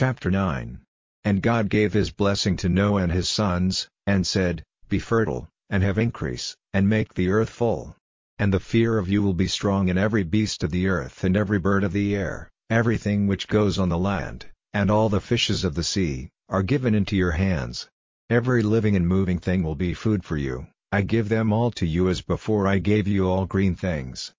Chapter 9 And God gave his blessing to Noah and his sons, and said, Be fertile, and have increase, and make the earth full. And the fear of you will be strong in every beast of the earth and every bird of the air, everything which goes on the land, and all the fishes of the sea, are given into your hands. Every living and moving thing will be food for you, I give them all to you as before I gave you all green things.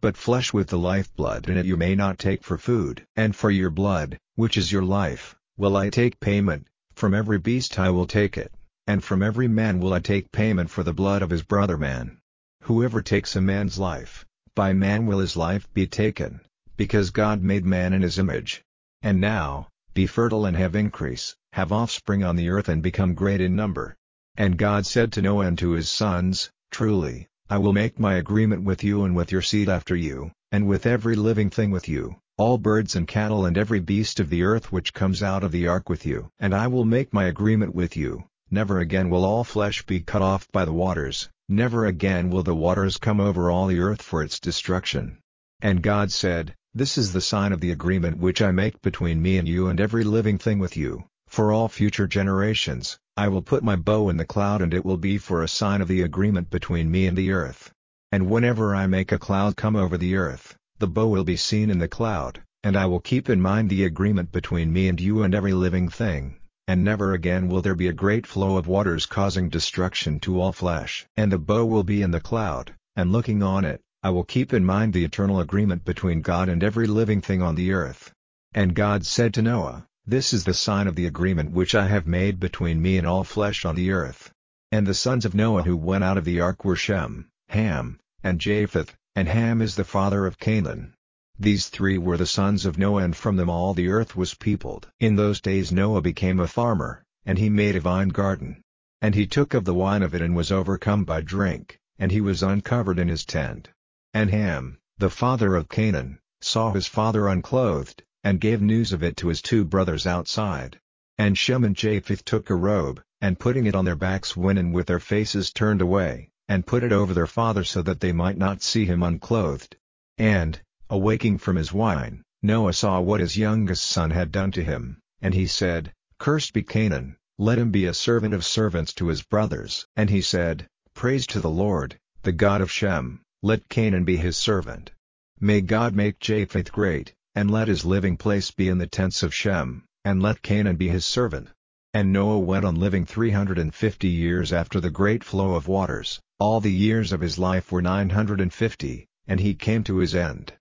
But flesh with the lifeblood in it you may not take for food. And for your blood, which is your life, will I take payment, from every beast I will take it, and from every man will I take payment for the blood of his brother man. Whoever takes a man's life, by man will his life be taken, because God made man in his image. And now, be fertile and have increase, have offspring on the earth and become great in number. And God said to Noah and to his sons, Truly, I will make my agreement with you and with your seed after you, and with every living thing with you, all birds and cattle and every beast of the earth which comes out of the ark with you. And I will make my agreement with you, never again will all flesh be cut off by the waters, Never again will the waters come over all the earth for its destruction. And God said, This is the sign of the agreement which I make between me and you and every living thing with you, for all future generations, I will put my bow in the cloud and it will be for a sign of the agreement between me and the earth. And whenever I make a cloud come over the earth, the bow will be seen in the cloud, and I will keep in mind the agreement between me and you and every living thing and never again will there be a great flow of waters causing destruction to all flesh. And the bow will be in the cloud, and looking on it, I will keep in mind the eternal agreement between God and every living thing on the earth. And God said to Noah, This is the sign of the agreement which I have made between me and all flesh on the earth. And the sons of Noah who went out of the ark were Shem, Ham, and Japheth, and Ham is the father of Canaan. These three were the sons of Noah and from them all the earth was peopled. In those days Noah became a farmer, and he made a vine garden. And he took of the wine of it and was overcome by drink, and he was uncovered in his tent. And Ham, the father of Canaan, saw his father unclothed, and gave news of it to his two brothers outside. And Shem and Japheth took a robe, and putting it on their backs went in with their faces turned away, and put it over their father so that they might not see him unclothed. And, Awaking from his wine, Noah saw what his youngest son had done to him, and he said, Cursed be Canaan, let him be a servant of servants to his brothers. And he said, Praise to the Lord, the God of Shem, let Canaan be his servant. May God make Japheth great, and let his living place be in the tents of Shem, and let Canaan be his servant. And Noah went on living three hundred and fifty years after the great flow of waters, all the years of his life were nine hundred and fifty, and he came to his end.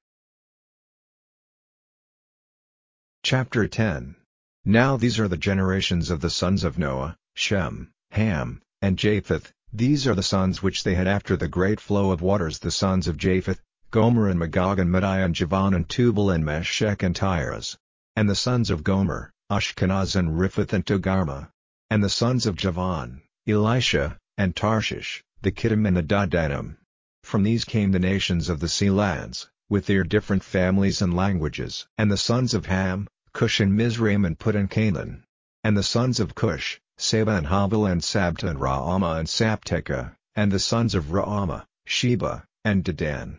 Chapter 10 Now these are the generations of the sons of Noah, Shem, Ham, and Japheth, these are the sons which they had after the great flow of waters the sons of Japheth, Gomer and Magog and Madai and Javan and Tubal and Meshech and Tiras. And the sons of Gomer, Ashkenaz and Riphath and Togarmah. And the sons of Javan, Elishah, and Tarshish, the Kittim and the Dedanim. From these came the nations of the sea lands, with their different families and languages. And the sons of Ham, Cush and Mizraim and Put and Canaan. And the sons of Cush, Seba and Havilah and Sabta and Raamah and Sabteca, and the sons of Raamah, Sheba, and Dedan.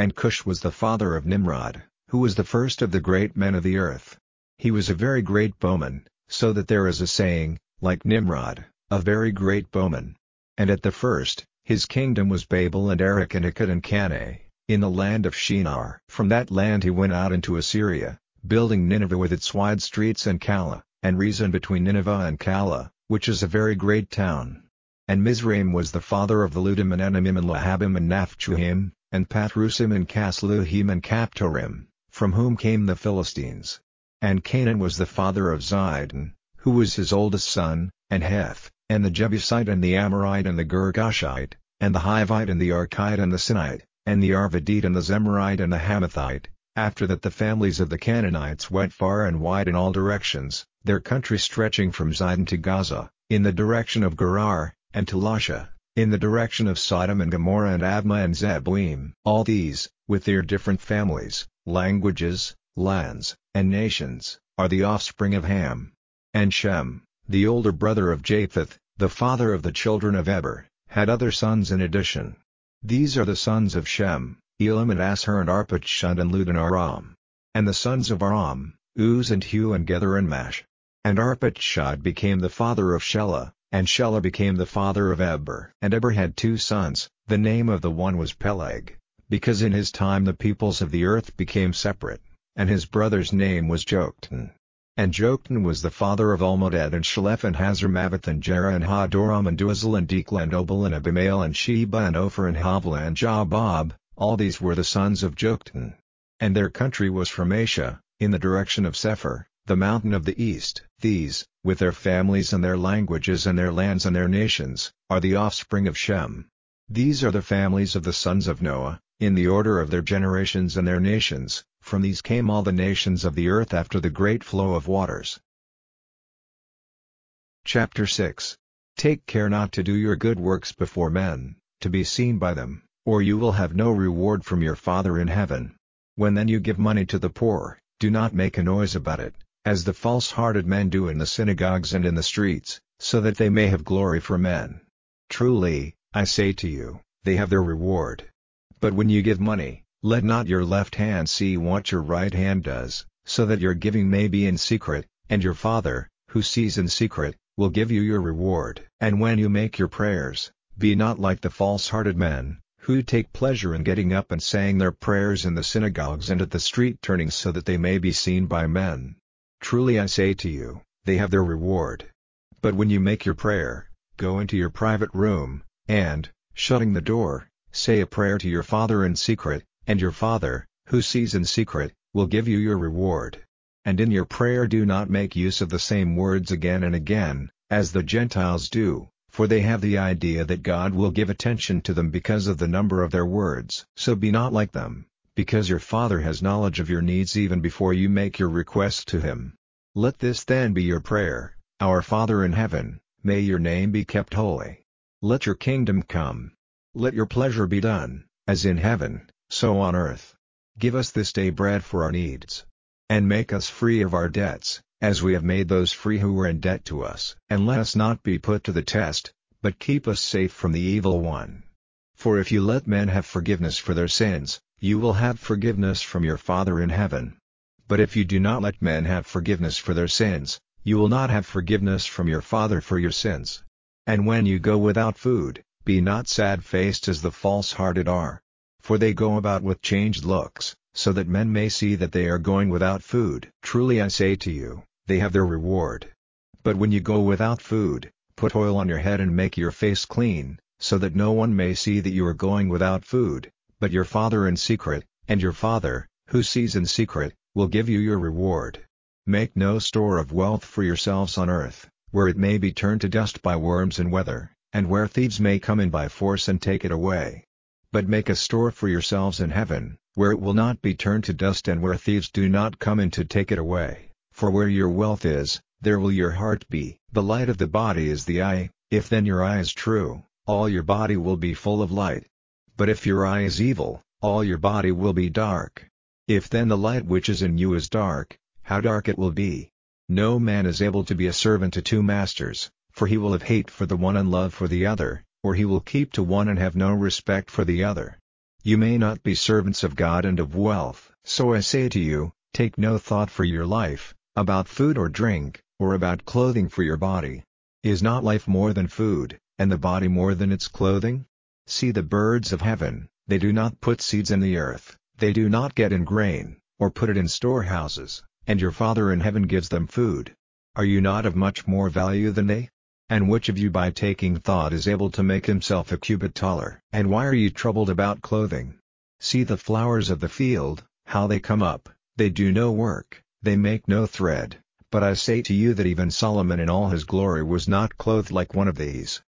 And Cush was the father of Nimrod, who was the first of the great men of the earth. He was a very great bowman, so that there is a saying, like Nimrod, a very great bowman. And at the first, his kingdom was Babel and Erech and Akkad and Calneh, in the land of Shinar. From that land he went out into Assyria, building Nineveh with its wide streets and Calah, and Resen between Nineveh and Calah, which is a very great town. And Mizraim was the father of the Ludim and Anamim and Lahabim and Naphtuhim, and Pathrusim and Casluhim and Caphtorim, from whom came the Philistines. And Canaan was the father of Zidon, who was his oldest son, and Heth, and the Jebusite and the Amorite and the Girgashite, and the Hivite and the Archite and the Sinite, and the Arvadite and the Zemarite and the Hamathite, after that the families of the Canaanites went far and wide in all directions, their country stretching from Zidon to Gaza, in the direction of Gerar, and to Lasha, in the direction of Sodom and Gomorrah and Admah and Zeboim. All these, with their different families, languages, lands, and nations, are the offspring of Ham. And Shem, the older brother of Japheth, the father of the children of Eber, had other sons in addition. These are the sons of Shem, Elam and Asshur and Arpachshad and Lud and Aram. And the sons of Aram, Uz and Hu and Gether and Mash. And Arpachshad became the father of Shelah, and Shelah became the father of Eber. And Eber had two sons, the name of the one was Peleg, because in his time the peoples of the earth became separate, and his brother's name was Joktan. And Joktan was the father of Almodad and Sheleph and Hazarmaveth and Jerah and Hadoram and Uzal and Diklah and Obal and Abimael and Sheba and Ophir and Havilah and Jobab, all these were the sons of Joktan. And their country was from Mesha, in the direction of Sephar, the mountain of the east. These, with their families and their languages and their lands and their nations, are the offspring of Shem. These are the families of the sons of Noah, in the order of their generations and their nations, from these came all the nations of the earth after the great flow of waters. Chapter 6 Take care not to do your good works before men, to be seen by them, or you will have no reward from your Father in heaven. When then you give money to the poor, do not make a noise about it, as the false-hearted men do in the synagogues and in the streets, so that they may have glory for men. Truly, I say to you, they have their reward. But when you give money, let not your left hand see what your right hand does, so that your giving may be in secret, and your Father, who sees in secret, will give you your reward. And when you make your prayers, be not like the false-hearted men, who take pleasure in getting up and saying their prayers in the synagogues and at the street turnings so that they may be seen by men. Truly I say to you, they have their reward. But when you make your prayer, go into your private room, and, shutting the door, say a prayer to your Father in secret, and your Father, who sees in secret, will give you your reward. And in your prayer do not make use of the same words again and again, as the Gentiles do, for they have the idea that God will give attention to them because of the number of their words. So be not like them, because your Father has knowledge of your needs even before you make your request to Him. Let this then be your prayer, Our Father in heaven, may your name be kept holy. Let your kingdom come. Let your pleasure be done, as in heaven, so on earth. Give us this day bread for our needs. And make us free of our debts, as we have made those free who were in debt to us. And let us not be put to the test, but keep us safe from the evil one. For if you let men have forgiveness for their sins, you will have forgiveness from your Father in heaven. But if you do not let men have forgiveness for their sins, you will not have forgiveness from your Father for your sins. And when you go without food, be not sad-faced as the false-hearted are, for they go about with changed looks, so that men may see that they are going without food. Truly I say to you, they have their reward. But when you go without food, put oil on your head and make your face clean, so that no one may see that you are going without food, but your Father in secret, and your Father, who sees in secret, will give you your reward. Make no store of wealth for yourselves on earth, where it may be turned to dust by worms and weather, and where thieves may come in by force and take it away. But make a store for yourselves in heaven, where it will not be turned to dust and where thieves do not come in to take it away. For where your wealth is, there will your heart be. The light of the body is the eye, if then your eye is true, all your body will be full of light. But if your eye is evil, all your body will be dark. If then the light which is in you is dark, how dark it will be. No man is able to be a servant to two masters, for he will have hate for the one and love for the other, or he will keep to one and have no respect for the other. You may not be servants of God and of wealth. So I say to you, take no thought for your life, about food or drink, or about clothing for your body. Is not life more than food, and the body more than its clothing? See the birds of heaven, they do not put seeds in the earth, they do not get in grain, or put it in storehouses, and your Father in heaven gives them food. Are you not of much more value than they? And which of you by taking thought is able to make himself a cubit taller? And why are you troubled about clothing? See the flowers of the field, how they come up, they do no work, they make no thread, but I say to you that even Solomon in all his glory was not clothed like one of these.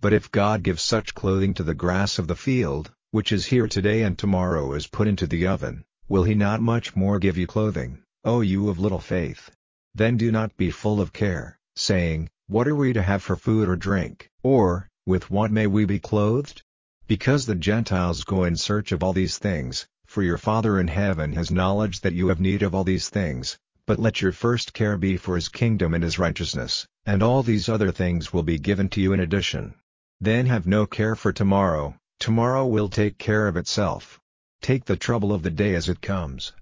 But if God gives such clothing to the grass of the field, which is here today and tomorrow is put into the oven, will he not much more give you clothing, O you of little faith? Then do not be full of care, saying, what are we to have for food or drink, or, with what may we be clothed? Because the Gentiles go in search of all these things, for your Father in heaven has knowledge that you have need of all these things, but let your first care be for his kingdom and his righteousness, and all these other things will be given to you in addition. Then have no care for tomorrow, tomorrow will take care of itself. Take the trouble of the day as it comes,